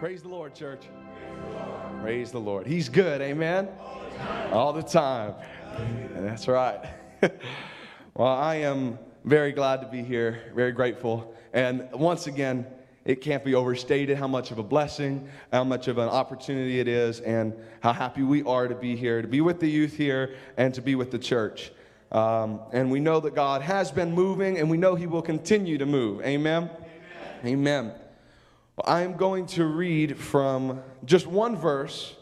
Praise the Lord, church. Praise the Lord. He's good, amen? All the time. That's right. well, I am very glad to be here, very grateful. And once again, it can't be overstated how much of a blessing, how much of an opportunity it is, and how happy we are to be here, to be with the youth here, and to be with the church. Um, and we know that God has been moving, and we know He will continue to move. Amen. Amen. Amen. I'm going to read from just one verse,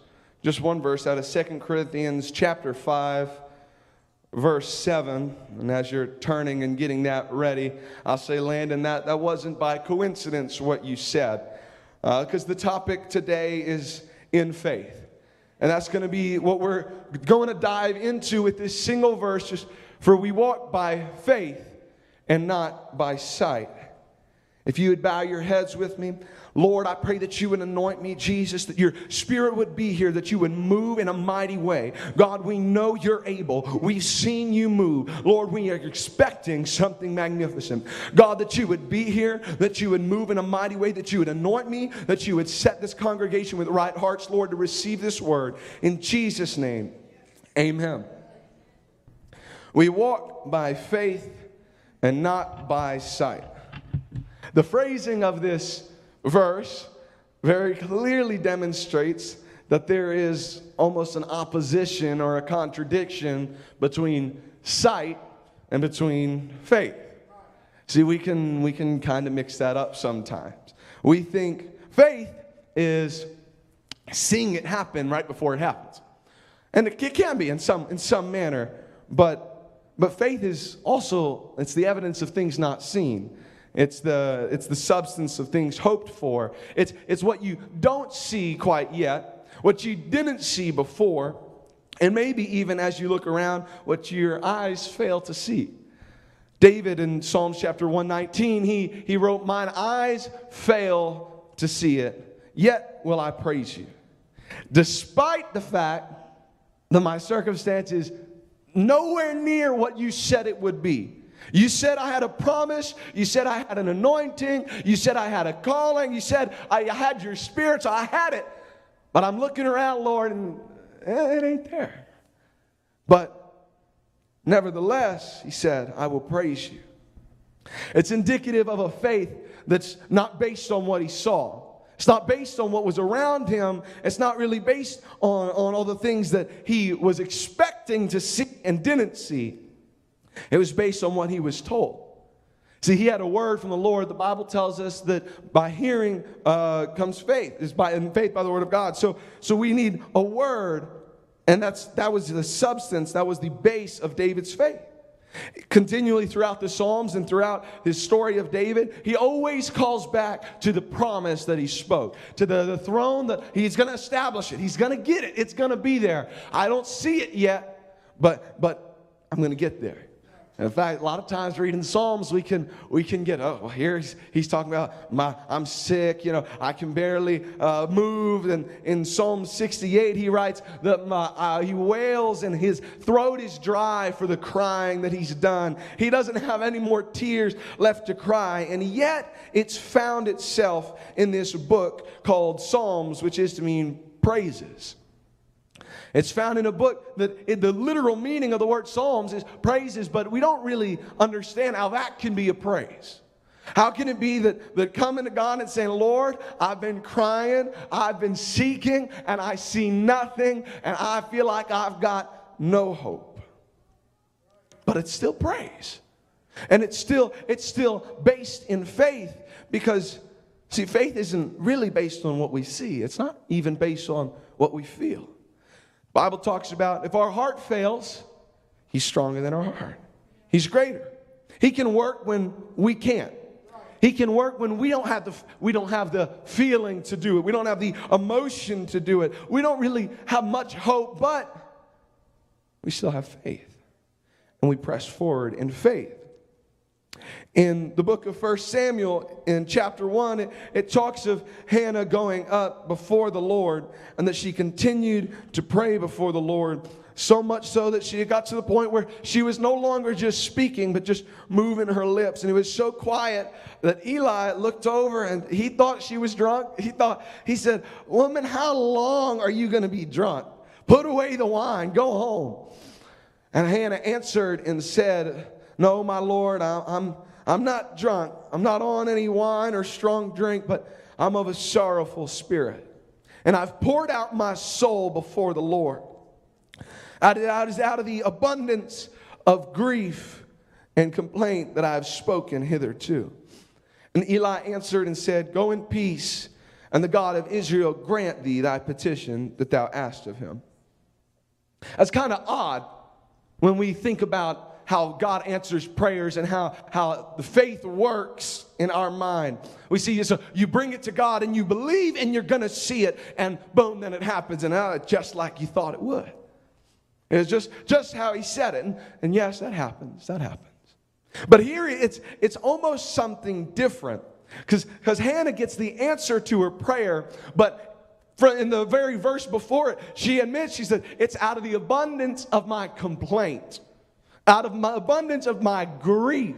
just one verse out of Second Corinthians chapter 5, verse 7. And as you're turning and getting that ready, I'll say, Landon, that, that wasn't by coincidence what you said. Because uh, the topic today is in faith. And that's going to be what we're going to dive into with this single verse. Just for we walk by faith and not by sight. If you would bow your heads with me, Lord, I pray that you would anoint me, Jesus, that your spirit would be here, that you would move in a mighty way. God, we know you're able. We've seen you move. Lord, we are expecting something magnificent. God, that you would be here, that you would move in a mighty way, that you would anoint me, that you would set this congregation with right hearts, Lord, to receive this word. In Jesus' name, amen. We walk by faith and not by sight. The phrasing of this verse very clearly demonstrates that there is almost an opposition or a contradiction between sight and between faith. See, we can, we can kind of mix that up sometimes. We think faith is seeing it happen right before it happens. And it, it can be in some, in some manner, but, but faith is also, it's the evidence of things not seen. It's the, it's the substance of things hoped for. It's, it's what you don't see quite yet, what you didn't see before, and maybe even as you look around, what your eyes fail to see. David in Psalms chapter 119, he, he wrote, Mine eyes fail to see it, yet will I praise you. Despite the fact that my circumstances nowhere near what you said it would be. You said I had a promise. You said I had an anointing. You said I had a calling. You said I had your spirit, so I had it. But I'm looking around, Lord, and eh, it ain't there. But nevertheless, he said, I will praise you. It's indicative of a faith that's not based on what he saw. It's not based on what was around him. It's not really based on, on all the things that he was expecting to see and didn't see. It was based on what he was told. See, he had a word from the Lord. The Bible tells us that by hearing uh, comes faith. Is by and faith by the word of God. So, so we need a word, and that's that was the substance. That was the base of David's faith. Continually throughout the Psalms and throughout his story of David, he always calls back to the promise that he spoke, to the, the throne that he's going to establish it. He's going to get it. It's going to be there. I don't see it yet, but but I'm going to get there. In fact, a lot of times reading Psalms, we can we can get oh well, here he's, he's talking about my I'm sick, you know I can barely uh, move. And in Psalm 68, he writes that my, uh, he wails and his throat is dry for the crying that he's done. He doesn't have any more tears left to cry, and yet it's found itself in this book called Psalms, which is to mean praises. It's found in a book that the literal meaning of the word Psalms is praises, but we don't really understand how that can be a praise. How can it be that, that coming to God and saying, Lord, I've been crying, I've been seeking, and I see nothing, and I feel like I've got no hope? But it's still praise. And it's still, it's still based in faith because, see, faith isn't really based on what we see. It's not even based on what we feel. Bible talks about if our heart fails, he's stronger than our heart. He's greater. He can work when we can't. He can work when we don't have the we don't have the feeling to do it. We don't have the emotion to do it. We don't really have much hope, but we still have faith. And we press forward in faith. In the book of 1 Samuel, in chapter 1, it, it, talks of Hannah going up before the Lord and that she continued to pray before the Lord so much so that she got to the point where she was no longer just speaking, but just moving her lips. And it was so quiet that Eli looked over and he thought she was drunk. He thought, he said, Woman, how long are you going to be drunk? Put away the wine, go home. And Hannah answered and said, No, my Lord, I, I'm, I'm not drunk. I'm not on any wine or strong drink, but I'm of a sorrowful spirit. And I've poured out my soul before the Lord. Out of, out of the abundance of grief and complaint that I have spoken hitherto. And Eli answered and said, Go in peace, and the God of Israel grant thee thy petition that thou asked of him. That's kind of odd when we think about how God answers prayers and how, how the faith works in our mind. We see so you bring it to God and you believe and you're going to see it, and boom, then it happens, and uh, just like you thought it would. It's just, just how he said it. And, and yes, that happens. That happens. But here it's, it's almost something different. Because Hannah gets the answer to her prayer, but in the very verse before it, she admits, she said, It's out of the abundance of my complaint, out of my abundance of my grief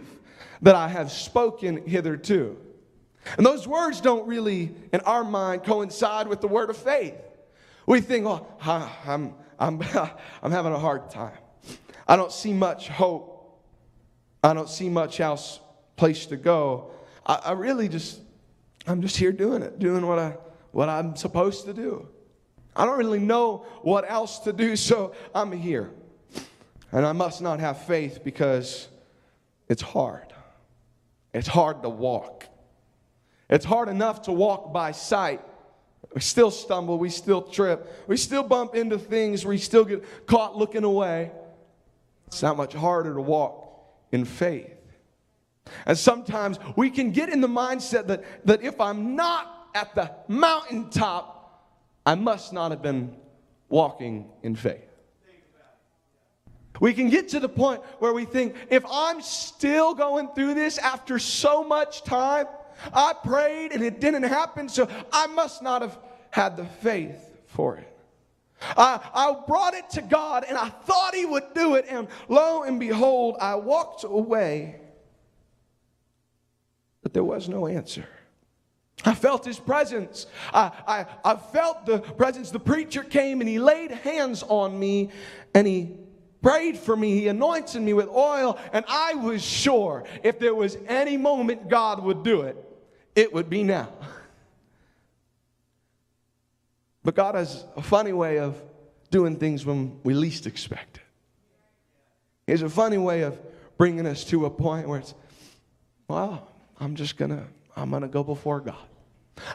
that I have spoken hitherto. And those words don't really, in our mind, coincide with the word of faith. We think, oh, I'm, I'm, I'm having a hard time. I don't see much hope. I don't see much else place to go. I, I really just, I'm just here doing it, doing what, I, what I'm supposed to do. I don't really know what else to do, so I'm here. And I must not have faith because it's hard. It's hard to walk. It's hard enough to walk by sight we still stumble, we still trip, we still bump into things, we still get caught looking away. It's not much harder to walk in faith. And sometimes we can get in the mindset that, that if I'm not at the mountaintop, I must not have been walking in faith. We can get to the point where we think, if I'm still going through this after so much time, I prayed and it didn't happen, so I must not have had the faith for it. I, I brought it to God and I thought He would do it, and lo and behold, I walked away, but there was no answer. I felt his presence. I, I, I felt the presence. The preacher came and he laid hands on me and he prayed for me. He anointed me with oil. And I was sure if there was any moment God would do it, it would be now. But God has a funny way of doing things when we least expect it. He has a funny way of bringing us to a point where it's, well, I'm just gonna, I'm gonna go before God.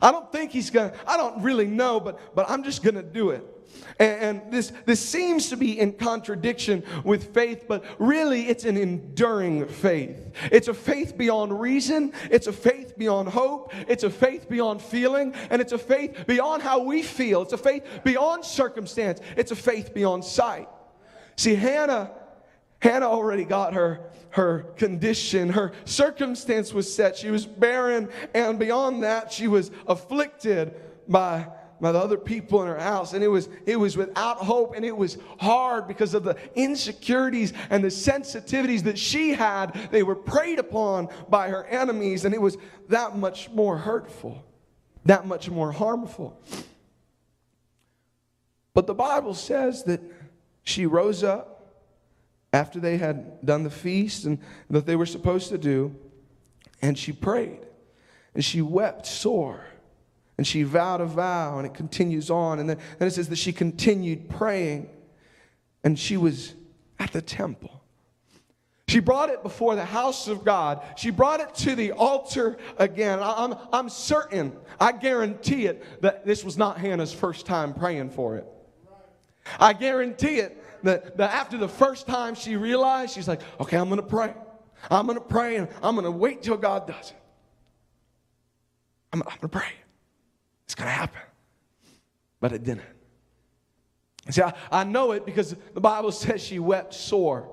I don't think he's gonna, I don't really know, but, but I'm just gonna do it. And, and this, this seems to be in contradiction with faith, but really it's an enduring faith. It's a faith beyond reason, it's a faith beyond hope, it's a faith beyond feeling, and it's a faith beyond how we feel. It's a faith beyond circumstance, it's a faith beyond sight. See, Hannah Hannah already got her, her condition. Her circumstance was set. She was barren, and beyond that, she was afflicted by by the other people in her house. And it was it was without hope and it was hard because of the insecurities and the sensitivities that she had. They were preyed upon by her enemies and it was that much more hurtful that much more harmful. But the bible says that she rose up after they had done the feast and that they were supposed to do and she prayed and she wept sore and she vowed a vow, and it continues on. And then, it says that she continued praying, and she was at the temple. She brought it before the house of God. She brought it to the altar again. I'm, I'm certain, I guarantee it, that this was not Hannah's first time praying for it. I guarantee it that, that after the first time she realized, she's like, okay, I'm going to pray. I'm going to pray, and I'm going to wait till God does it. I'm, I'm going to pray. It's going to happen. But it didn't. See, I, I know it because the Bible says she wept sore.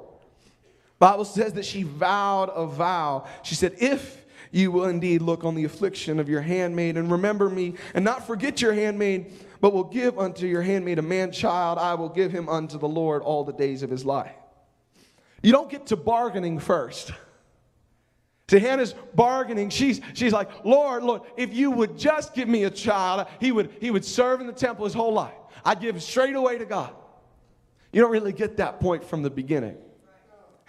Bible says that she vowed a vow. She said, if you will indeed look on the affliction of your handmaid and remember me, and not forget your handmaid, but will give unto your handmaid a man child. I will give him unto the Lord all the days of his life. You don't get to bargaining first. See, Hannah's bargaining. She's, she's like, Lord, Lord, if you would just give me a child, he would, he would serve in the temple his whole life. I'd give straight away to God. You don't really get that point from the beginning.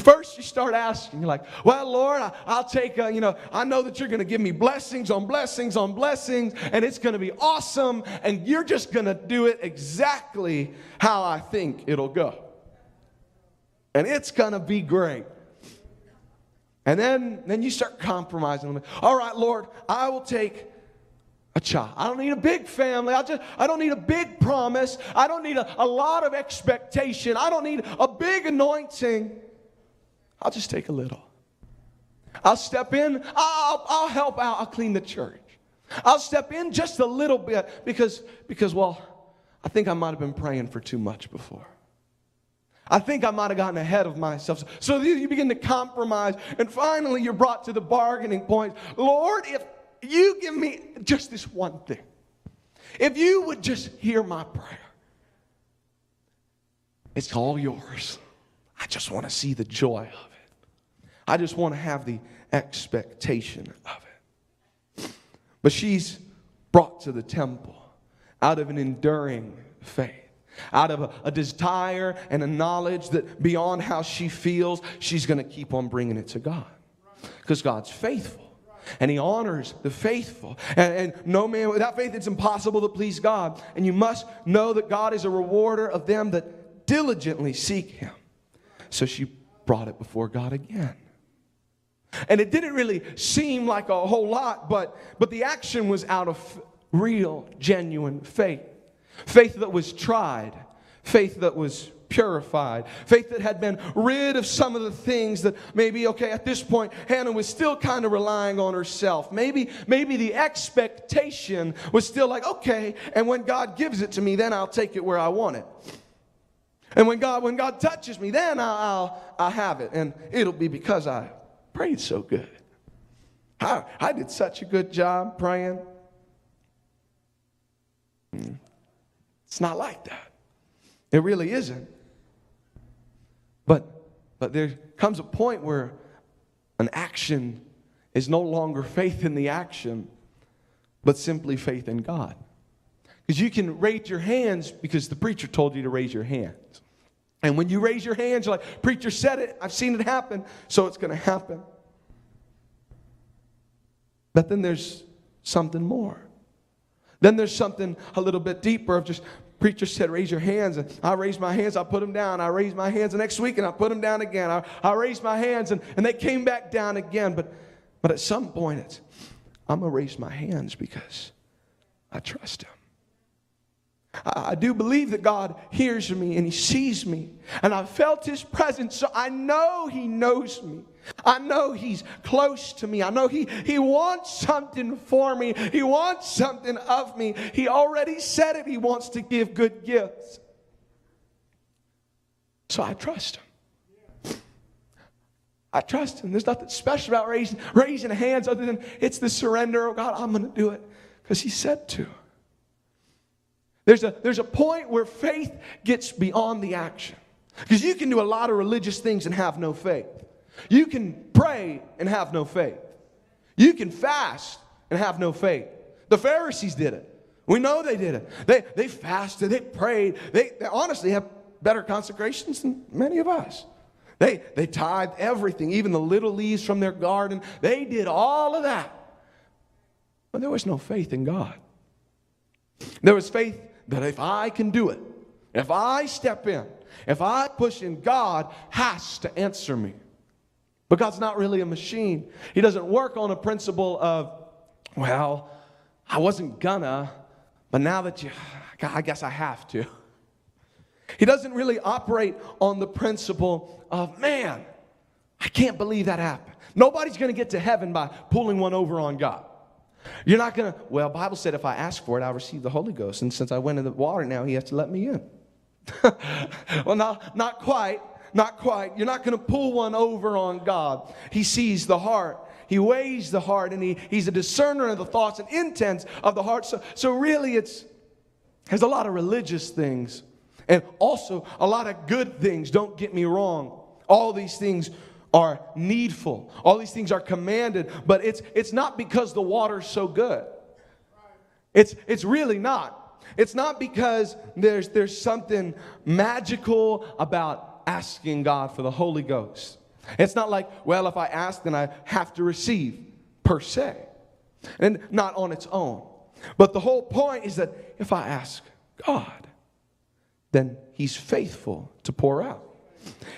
First, you start asking, you're like, well, Lord, I, will take, uh, you know, I know that you're going to give me blessings on blessings on blessings, and it's going to be awesome, and you're just going to do it exactly how I think it'll go. And it's going to be great. And then, then you start compromising. All right, Lord, I will take a child. I don't need a big family. I just I don't need a big promise. I don't need a, a lot of expectation. I don't need a big anointing. I'll just take a little. I'll step in, I'll, I'll help out, I'll clean the church. I'll step in just a little bit because, because well, I think I might have been praying for too much before. I think I might have gotten ahead of myself. So you begin to compromise, and finally you're brought to the bargaining point. Lord, if you give me just this one thing, if you would just hear my prayer, it's all yours. I just want to see the joy of it. I just want to have the expectation of it. But she's brought to the temple out of an enduring faith out of a, a, desire and a knowledge that beyond how she feels, she's going to keep on bringing it to God. Because God's faithful. And he honors the faithful. And, and no man, without faith, it's impossible to please God. And you must know that God is a rewarder of them that diligently seek him. So she brought it before God again. And it didn't really seem like a whole lot, but, but the action was out of real, genuine faith faith that was tried, faith that was purified, faith that had been rid of some of the things that maybe, okay, at this point, Hannah was still kind of relying on herself. Maybe, maybe the expectation was still like, okay, and when God gives it to me, then I'll take it where I want it. And when God, when God touches me, then I'll, I'll, I'll have it. And it'll be because I prayed so good. I, I did such a good job praying. Hmm. It's not like that. It really isn't. But, but there comes a point where an action is no longer faith in the action, but simply faith in God. Because you can raise your hands because the preacher told you to raise your hands. And when you raise your hands, you're like, Preacher said it, I've seen it happen, so it's going to happen. But then there's something more. Then there's something a little bit deeper of just preacher said, raise your hands. And I raised my hands, I put them down. I raised my hands the next week and I put them down again. I, I raised my hands and, and they came back down again. But, but at some point, it's, I'm going to raise my hands because I trust him. I, I do believe that God hears me and he sees me. And I felt his presence, so I know he knows me. I know He's close to me. I know he, he wants something for me. He wants something of me. He already said it. He wants to give good gifts. So I trust Him. I trust Him. There's nothing special about raising, raising hands other than it's the surrender. Oh God, I'm going to do it because He said to. There's a, there's a point where faith gets beyond the action. Because you can do a lot of religious things and have no faith. You can pray and have no faith. You can fast and have no faith. The Pharisees did it. We know they did it. They, they fasted, they prayed. They, they honestly have better consecrations than many of us. They, they tithed everything, even the little leaves from their garden. They did all of that. But there was no faith in God. There was faith that if I can do it, if I step in, if I push in, God has to answer me. But God's not really a machine. He doesn't work on a principle of, well, I wasn't gonna, but now that you, I guess I have to. He doesn't really operate on the principle of, man, I can't believe that happened. Nobody's gonna get to heaven by pulling one over on God. You're not gonna, well, Bible said if I ask for it, I'll receive the Holy Ghost. And since I went in the water now, he has to let me in. well, not, not quite. Not quite. You're not going to pull one over on God. He sees the heart. He weighs the heart and he, he's a discerner of the thoughts and intents of the heart. So, so really, it's there's a lot of religious things and also a lot of good things. Don't get me wrong. All these things are needful. All these things are commanded, but it's it's not because the water's so good. It's it's really not. It's not because there's there's something magical about asking God for the Holy Ghost. It's not like, well, if I ask, then I have to receive, per se. And not on its own. But the whole point is that if I ask God, then He's faithful to pour out.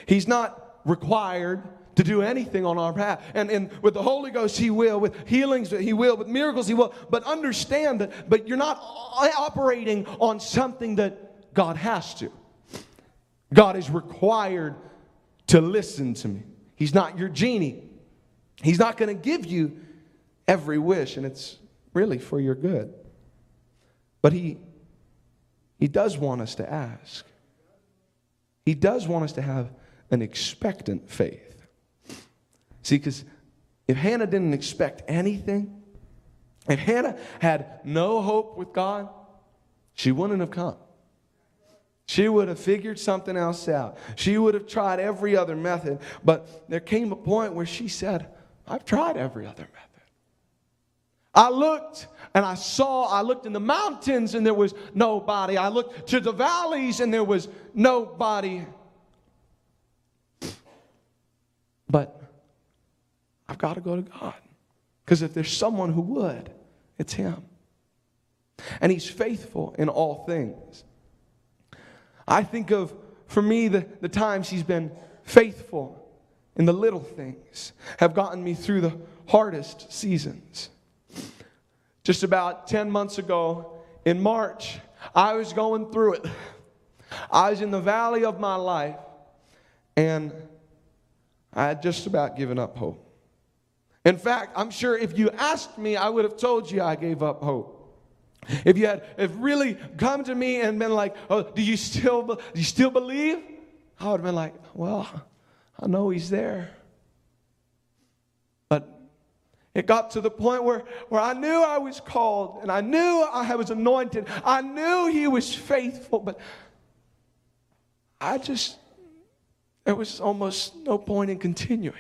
He's not required to do anything on our behalf. And, and with the Holy Ghost, He will. With healings, He will. With miracles, He will. But understand that, but you're not operating on something that God has to. God is required to listen to me. He's not your genie. He's not going to give you every wish, and it's really for your good. But He, he does want us to ask. He does want us to have an expectant faith. See, because if Hannah didn't expect anything, if Hannah had no hope with God, she wouldn't have come. She would have figured something else out. She would have tried every other method. But there came a point where she said, I've tried every other method. I looked and I saw, I looked in the mountains and there was nobody. I looked to the valleys and there was nobody. But I've got to go to God. Because if there's someone who would, it's Him. And He's faithful in all things. I think of, for me, the, the times he's been faithful in the little things have gotten me through the hardest seasons. Just about 10 months ago in March, I was going through it. I was in the valley of my life, and I had just about given up hope. In fact, I'm sure if you asked me, I would have told you I gave up hope. If you had if really come to me and been like, "Oh, do you still do you still believe?" I would have been like, "Well, I know he's there." But it got to the point where, where I knew I was called and I knew I was anointed. I knew he was faithful, but I just there was almost no point in continuing.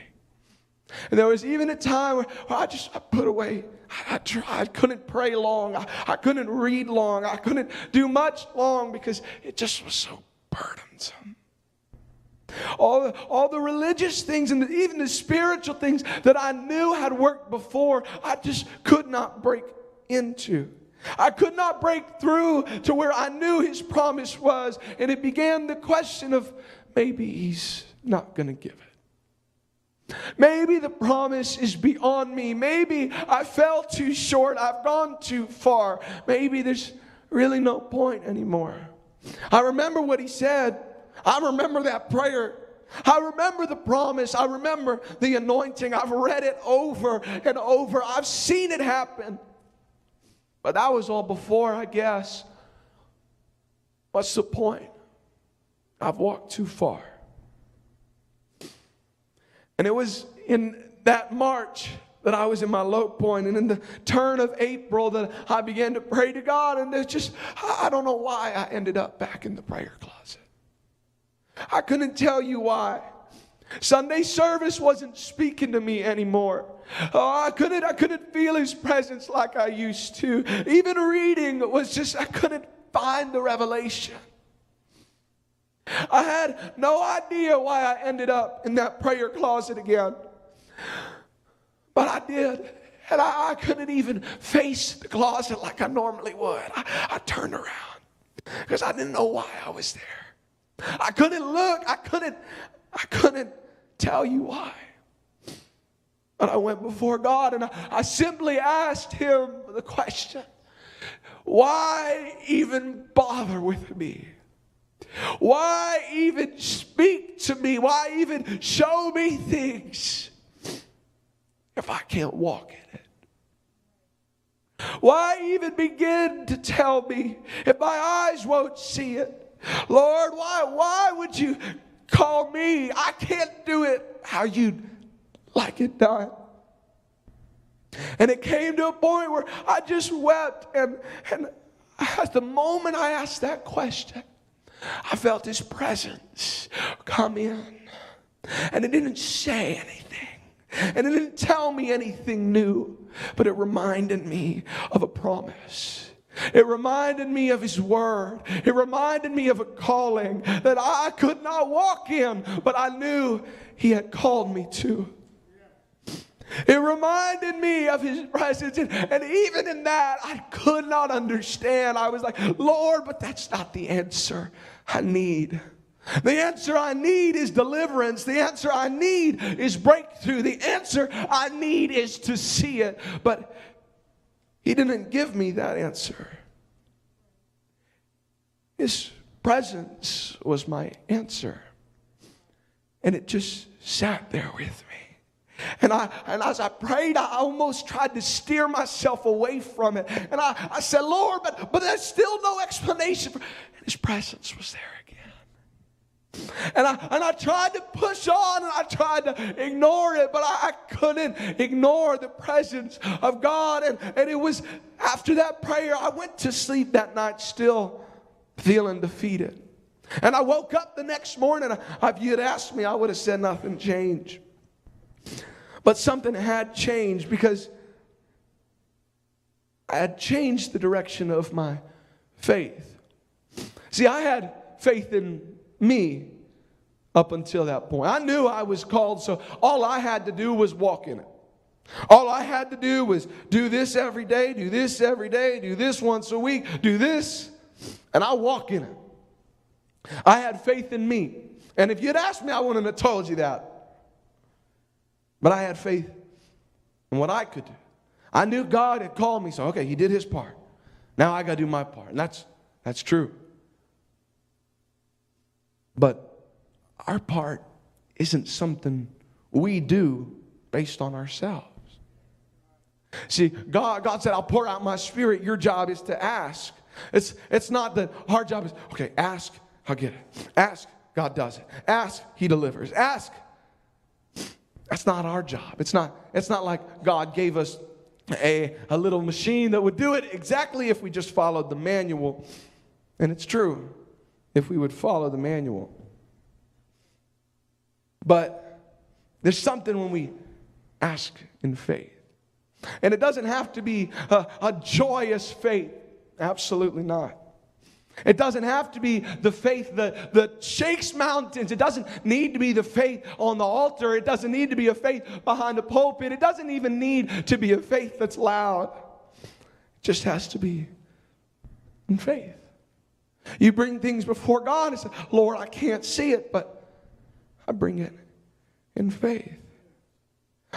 And there was even a time where, I just I put away I tried, I couldn't pray long. I, I couldn't read long. I couldn't do much long because it just was so burdensome. All the, all the religious things and the, even the spiritual things that I knew had worked before, I just could not break into. I could not break through to where I knew his promise was. And it began the question of maybe he's not going to give it. Maybe the promise is beyond me. Maybe I fell too short. I've gone too far. Maybe there's really no point anymore. I remember what he said. I remember that prayer. I remember the promise. I remember the anointing. I've read it over and over. I've seen it happen. But that was all before, I guess. What's the point? I've walked too far. And it was in that March that I was in my low point, and in the turn of April that I began to pray to God, and it's just, I don't know why I ended up back in the prayer closet. I couldn't tell you why. Sunday service wasn't speaking to me anymore. Oh, I couldn't, I couldn't feel his presence like I used to. Even reading was just, I couldn't find the revelation. I had no idea why I ended up in that prayer closet again. But I did. And I, I couldn't even face the closet like I normally would. I, I turned around because I didn't know why I was there. I couldn't look. I couldn't, I couldn't tell you why. But I went before God and I, I simply asked him the question, why even bother with me? Why even speak to me? Why even show me things if I can't walk in it? Why even begin to tell me if my eyes won't see it? Lord, why, why would you call me? I can't do it how you'd like it done. And it came to a point where I just wept. And, and at the moment I asked that question, I felt his presence come in. And it didn't say anything. And it didn't tell me anything new, but it reminded me of a promise. It reminded me of His Word. It reminded me of a calling that I could not walk in, but I knew He had called me to. It reminded me of his presence. And, even in that, I could not understand. I was like, Lord, but that's not the answer I need. The answer I need is deliverance. The answer I need is breakthrough. The answer I need is to see it. But he didn't give me that answer. His presence was my answer. And it just sat there with me. And I and as I prayed, I almost tried to steer myself away from it. And I, I said, Lord, but but there's still no explanation for and his presence was there again. And I and I tried to push on and I tried to ignore it, but I, I couldn't ignore the presence of God. And, and it was after that prayer, I went to sleep that night still feeling defeated. And I woke up the next morning. If you had asked me, I would have said nothing changed. But something had changed because I had changed the direction of my faith. See, I had faith in me up until that point. I knew I was called, so all I had to do was walk in it. All I had to do was do this every day, do this every day, do this once a week, do this, and I walk in it. I had faith in me. And if you'd asked me, I wouldn't have told you that. But I had faith in what I could do. I knew God had called me, so okay, He did His part. Now I got to do my part. And that's, that's true. But our part isn't something we do based on ourselves. See, God, God said, I'll pour out my spirit. Your job is to ask. It's, it's not that our job is, okay, ask, I'll get it. Ask, God does it. Ask, He delivers. Ask, that's not our job. It's not, it's not like God gave us a, a little machine that would do it exactly if we just followed the manual. And it's true, if we would follow the manual. But there's something when we ask in faith. And it doesn't have to be a, a joyous faith. Absolutely not. It doesn't have to be the faith that, that shakes mountains. It doesn't need to be the faith on the altar. It doesn't need to be a faith behind the pulpit. It doesn't even need to be a faith that's loud. It just has to be in faith. You bring things before God and say, Lord, I can't see it, but I bring it in faith.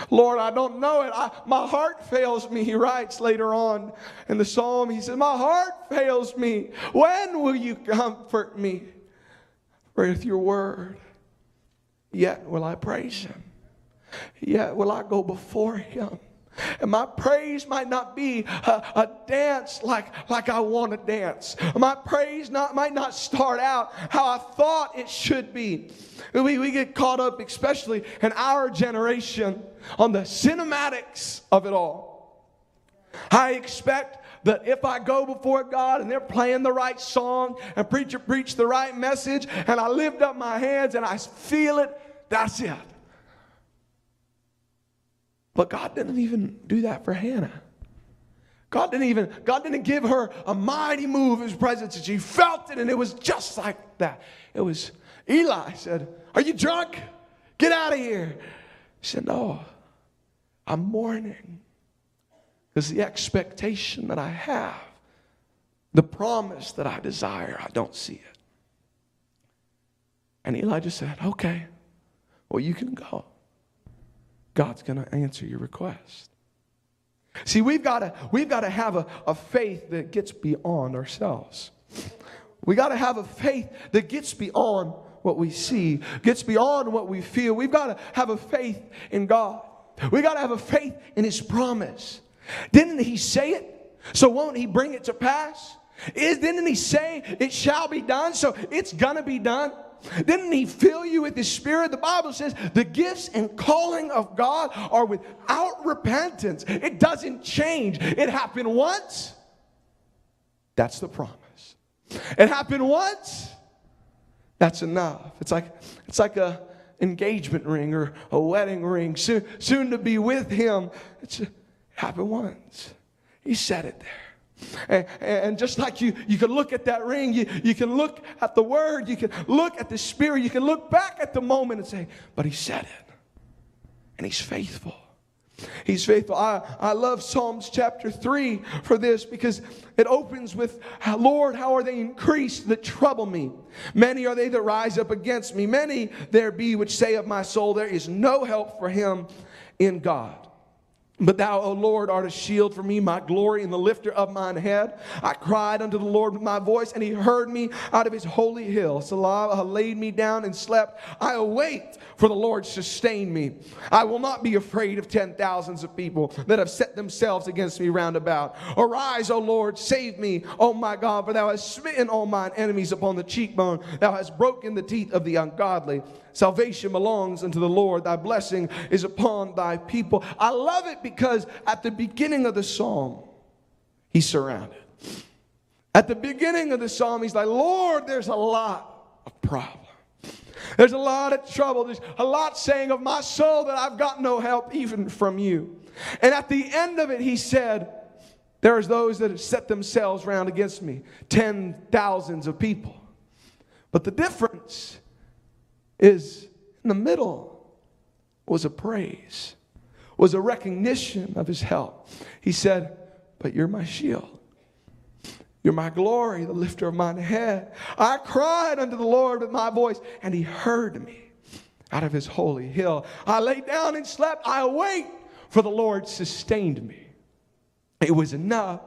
Lord, I don't know it. I, my heart fails me, he writes later on in the psalm. He says, My heart fails me. When will you comfort me with your word? Yet will I praise him. Yet will I go before him and my praise might not be a, a, dance like, like I want to dance. My praise not, might not start out how I thought it should be. We, we get caught up, especially in our generation, on the cinematics of it all. I expect that if I go before God and they're playing the right song and preacher preach the right message and I lift up my hands and I feel it, that's it. But God didn't even do that for Hannah. God didn't even, God didn't give her a mighty move of his presence and she felt it and it was just like that. It was, Eli said, Are you drunk? Get out of here. She said, No, I'm mourning. Because the expectation that I have, the promise that I desire, I don't see it. And Elijah said, Okay, well, you can go. God's going to answer your request. See, we've got to we've got to have a, a faith that gets beyond ourselves. We got to have a faith that gets beyond what we see, gets beyond what we feel. We've got to have a faith in God. We got to have a faith in His promise. Didn't He say it? So won't He bring it to pass? Is, didn't he say it shall be done? So it's gonna be done. Didn't he fill you with his spirit? The Bible says the gifts and calling of God are without repentance. It doesn't change. It happened once. That's the promise. It happened once. That's enough. It's like it's like a engagement ring or a wedding ring, soon, soon to be with him. It's, it happened once. He said it there. And, and, just like you, you can look at that ring, you, you can look at the word, you can look at the spirit, you can look back at the moment and say, but he said it. And he's faithful. He's faithful. I, I love Psalms chapter 3 for this because it opens with, Lord, how are they increased that trouble me? Many are they that rise up against me. Many there be which say of my soul, there is no help for him in God. But thou, O Lord, art a shield for me, my glory and the lifter of mine head. I cried unto the Lord with my voice, and he heard me out of his holy hill. Selah laid me down and slept. I await, for the Lord sustained me. I will not be afraid of ten thousands of people that have set themselves against me round about. Arise, O Lord, save me, O my God, for thou hast smitten all mine enemies upon the cheekbone. Thou hast broken the teeth of the ungodly. Salvation belongs unto the Lord. Thy blessing is upon thy people. I love it because at the beginning of the psalm, he's surrounded. At the beginning of the psalm, he's like, Lord, there's a lot of problem. There's a lot of trouble. There's a lot saying of my soul that I've got no help even from you. And at the end of it, he said, There's those that have set themselves round against me, ten thousands of people. But the difference is in the middle was a praise, was a recognition of his help. He said, But you're my shield. You're my glory, the lifter of mine head. I cried unto the Lord with my voice, and he heard me out of his holy hill. I lay down and slept. I awake, for the Lord sustained me. It was enough.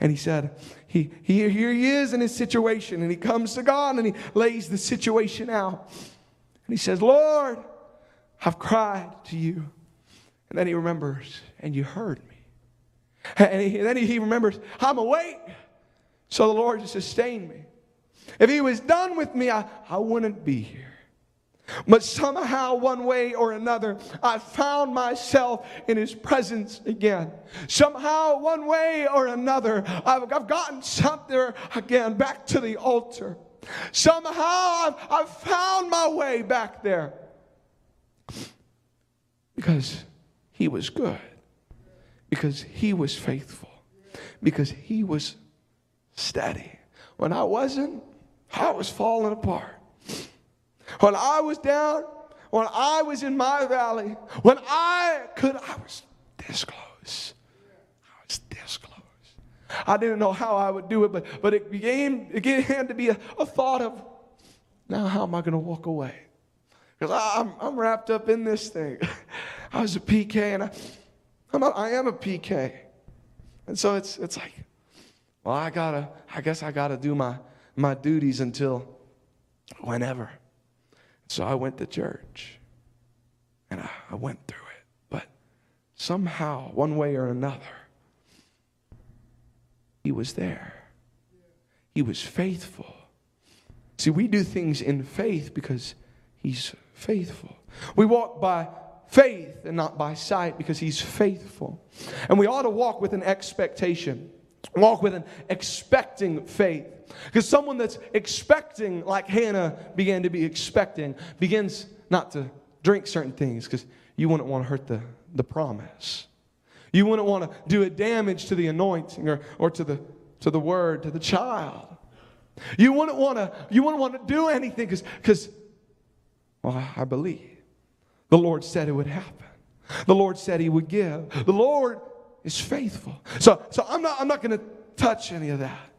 And he said, he, he, here he is in his situation, and he comes to God and he lays the situation out. And he says, Lord, I've cried to you. And then he remembers, and you heard me. And, he, and then he, remembers, I'm awake. So the Lord sustained me. If he was done with me, I, I wouldn't be here. But somehow, one way or another, I found myself in his presence again. Somehow, one way or another, I've, I've gotten something again back to the altar. Somehow I've, I've found my way back there. Because he was good. Because he was faithful. Because he was steady. When I wasn't, I was falling apart. When I was down, when I was in my valley, when I could, I was this close. I was this close. I didn't know how I would do it, but, but it, began, it began to be a, a thought of, now how am I going to walk away? Because I'm, I'm wrapped up in this thing. I was a PK, and I, I'm a, I am a PK. And so it's, it's like, well, I gotta, I guess I gotta do my, my duties until whenever. So I went to church, and I, I went through it. But somehow, one way or another, he was there. He was faithful. See, we do things in faith because He's faithful. We walk by faith and not by sight because He's faithful. And we ought to walk with an expectation, walk with an expecting faith. Because someone that's expecting, like Hannah began to be expecting, begins not to drink certain things because you wouldn't want to hurt the, the promise. You wouldn't want to do a damage to the anointing or, or to, the, to the word, to the child. You wouldn't want to, you wouldn't want to do anything because, well, I believe. The Lord said it would happen. The Lord said he would give. The Lord is faithful. So, so I'm not, I'm not going to touch any of that.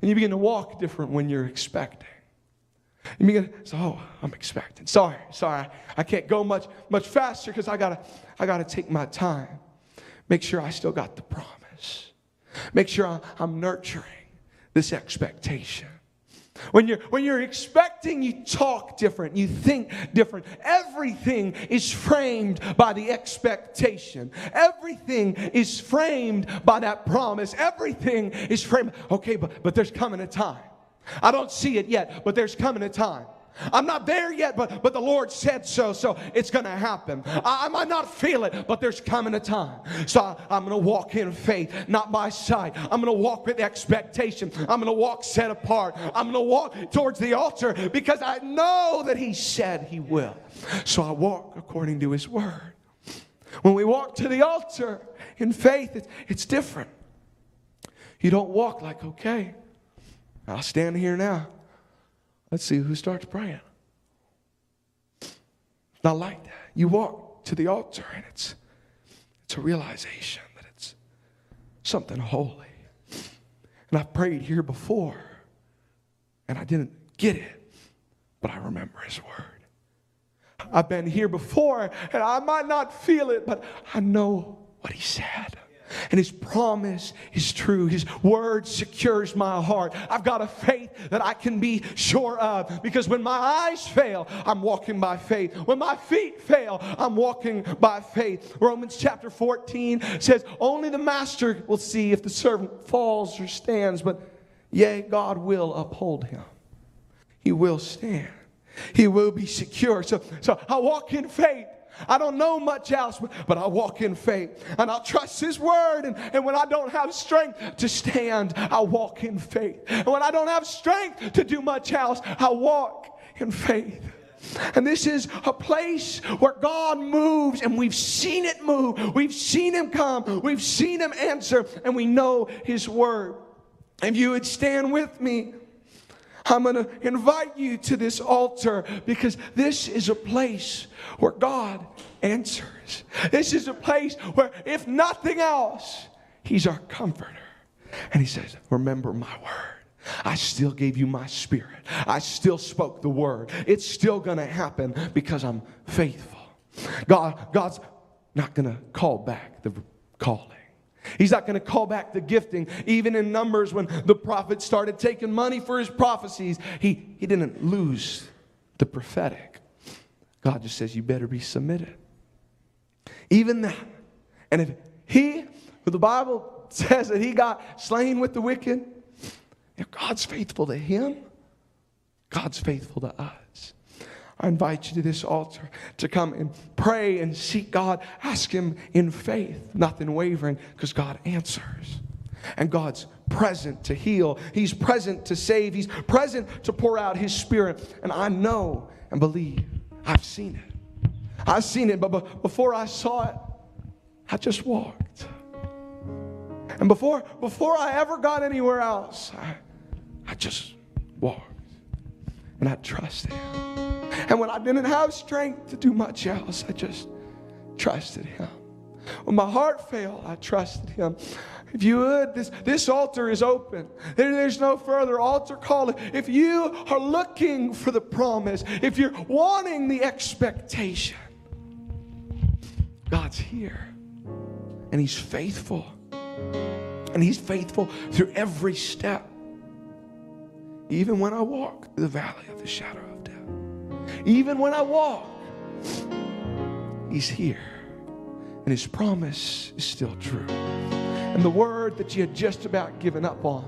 And you begin to walk different when you're expecting. You begin to say, oh, I'm expecting. Sorry, sorry. I can't go much, much faster because I gotta, I gotta take my time. Make sure I still got the promise. Make sure I'm nurturing this expectation. When you're, when you're expecting, you talk different, you think different. Everything is framed by the expectation. Everything is framed by that promise. Everything is framed. Okay, but, but there's coming a time. I don't see it yet, but there's coming a time. I'm not there yet, but, but the Lord said so, so it's going to happen. I, I, might not feel it, but there's coming a time. So I, am going to walk in faith, not by sight. I'm going to walk with expectation. I'm going to walk set apart. I'm going to walk towards the altar because I know that He said He will. So I walk according to His word. When we walk to the altar in faith, it's, it's different. You don't walk like, okay, I'll stand here now. Let's see who starts praying. It's not like that. You walk to the altar and it's it's a realization that it's something holy. And I've prayed here before and I didn't get it, but I remember his word. I've been here before and I might not feel it, but I know what he said. And his promise is true. His word secures my heart. I've got a faith that I can be sure of because when my eyes fail, I'm walking by faith. When my feet fail, I'm walking by faith. Romans chapter 14 says, Only the master will see if the servant falls or stands, but yea, God will uphold him. He will stand. He will be secure. So, so I walk in faith I don't know much else, but I walk in faith and I'll trust His word. And, and when I don't have strength to stand, I'll walk in faith. And when I don't have strength to do much else, I'll walk in faith. And this is a place where God moves, and we've seen it move. We've seen Him come. We've seen Him answer, and we know His word. If you would stand with me, I'm going to invite you to this altar because this is a place where God answers. This is a place where, if nothing else, He's our comforter. And He says, Remember my word. I still gave you my spirit. I still spoke the word. It's still going to happen because I'm faithful. God, God's not going to call back the calling. He's not going to call back the gifting. Even in Numbers, when the prophet started taking money for his prophecies, he, he didn't lose the prophetic. God just says, You better be submitted. Even that. And if he, who the Bible says that he got slain with the wicked, if God's faithful to him, God's faithful to us. I invite you to this altar to come and pray and seek God. Ask Him in faith, nothing wavering, because God answers. And God's present to heal, He's present to save, He's present to pour out His Spirit. And I know and believe I've seen it. I've seen it, but before I saw it, I just walked. And before, before I ever got anywhere else, I, I just walked. And I trusted Him. And when I didn't have strength to do much else, I just trusted Him. When my heart failed, I trusted Him. If you would, this, this altar is open. There, there's no further altar call. If you are looking for the promise, if you're wanting the expectation, God's here. And He's faithful. And He's faithful through every step. Even when I walk through the valley of the shadow of death, even when I walk, He's here. And His promise is still true. And the word that you had just about given up on,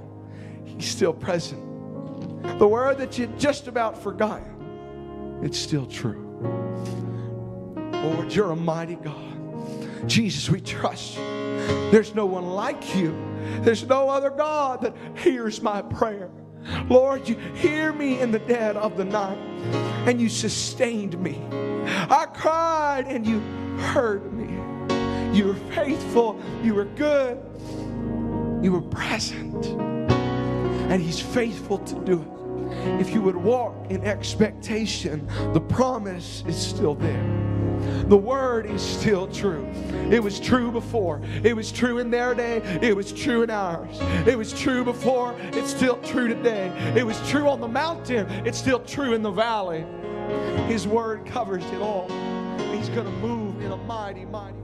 He's still present. The word that you had just about forgotten, it's still true. Lord, you're a mighty God. Jesus, we trust you. There's no one like you. There's no other God that hears my prayer. Lord, you hear me in the dead of the night, and you sustained me. I cried, and you heard me. You were faithful, you were good, you were present, and He's faithful to do it. If you would walk in expectation, the promise is still there. The word is still true. It was true before. It was true in their day. It was true in ours. It was true before. It's still true today. It was true on the mountain. It's still true in the valley. His word covers it all. He's going to move in a mighty, mighty way.